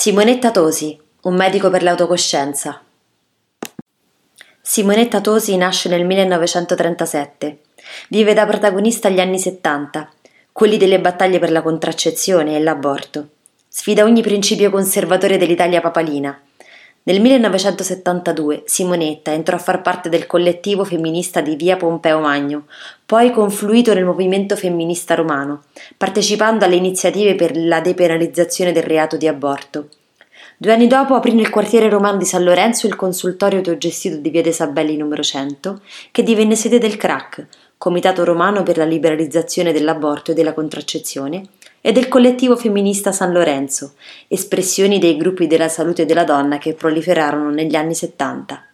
Simonetta Tosi, un medico per l'autocoscienza. Simonetta Tosi nasce nel 1937. Vive da protagonista gli anni 70, quelli delle battaglie per la contraccezione e l'aborto. Sfida ogni principio conservatore dell'Italia papalina. Nel 1972 Simonetta entrò a far parte del collettivo femminista di via Pompeo Magno, poi confluito nel movimento femminista romano, partecipando alle iniziative per la depenalizzazione del reato di aborto. Due anni dopo aprì nel quartiere romano di San Lorenzo il consultorio autogestito di via dei Sabelli numero 100, che divenne sede del CRAC, Comitato Romano per la liberalizzazione dell'aborto e della contraccezione, e del collettivo femminista San Lorenzo, espressioni dei gruppi della salute della donna che proliferarono negli anni 70.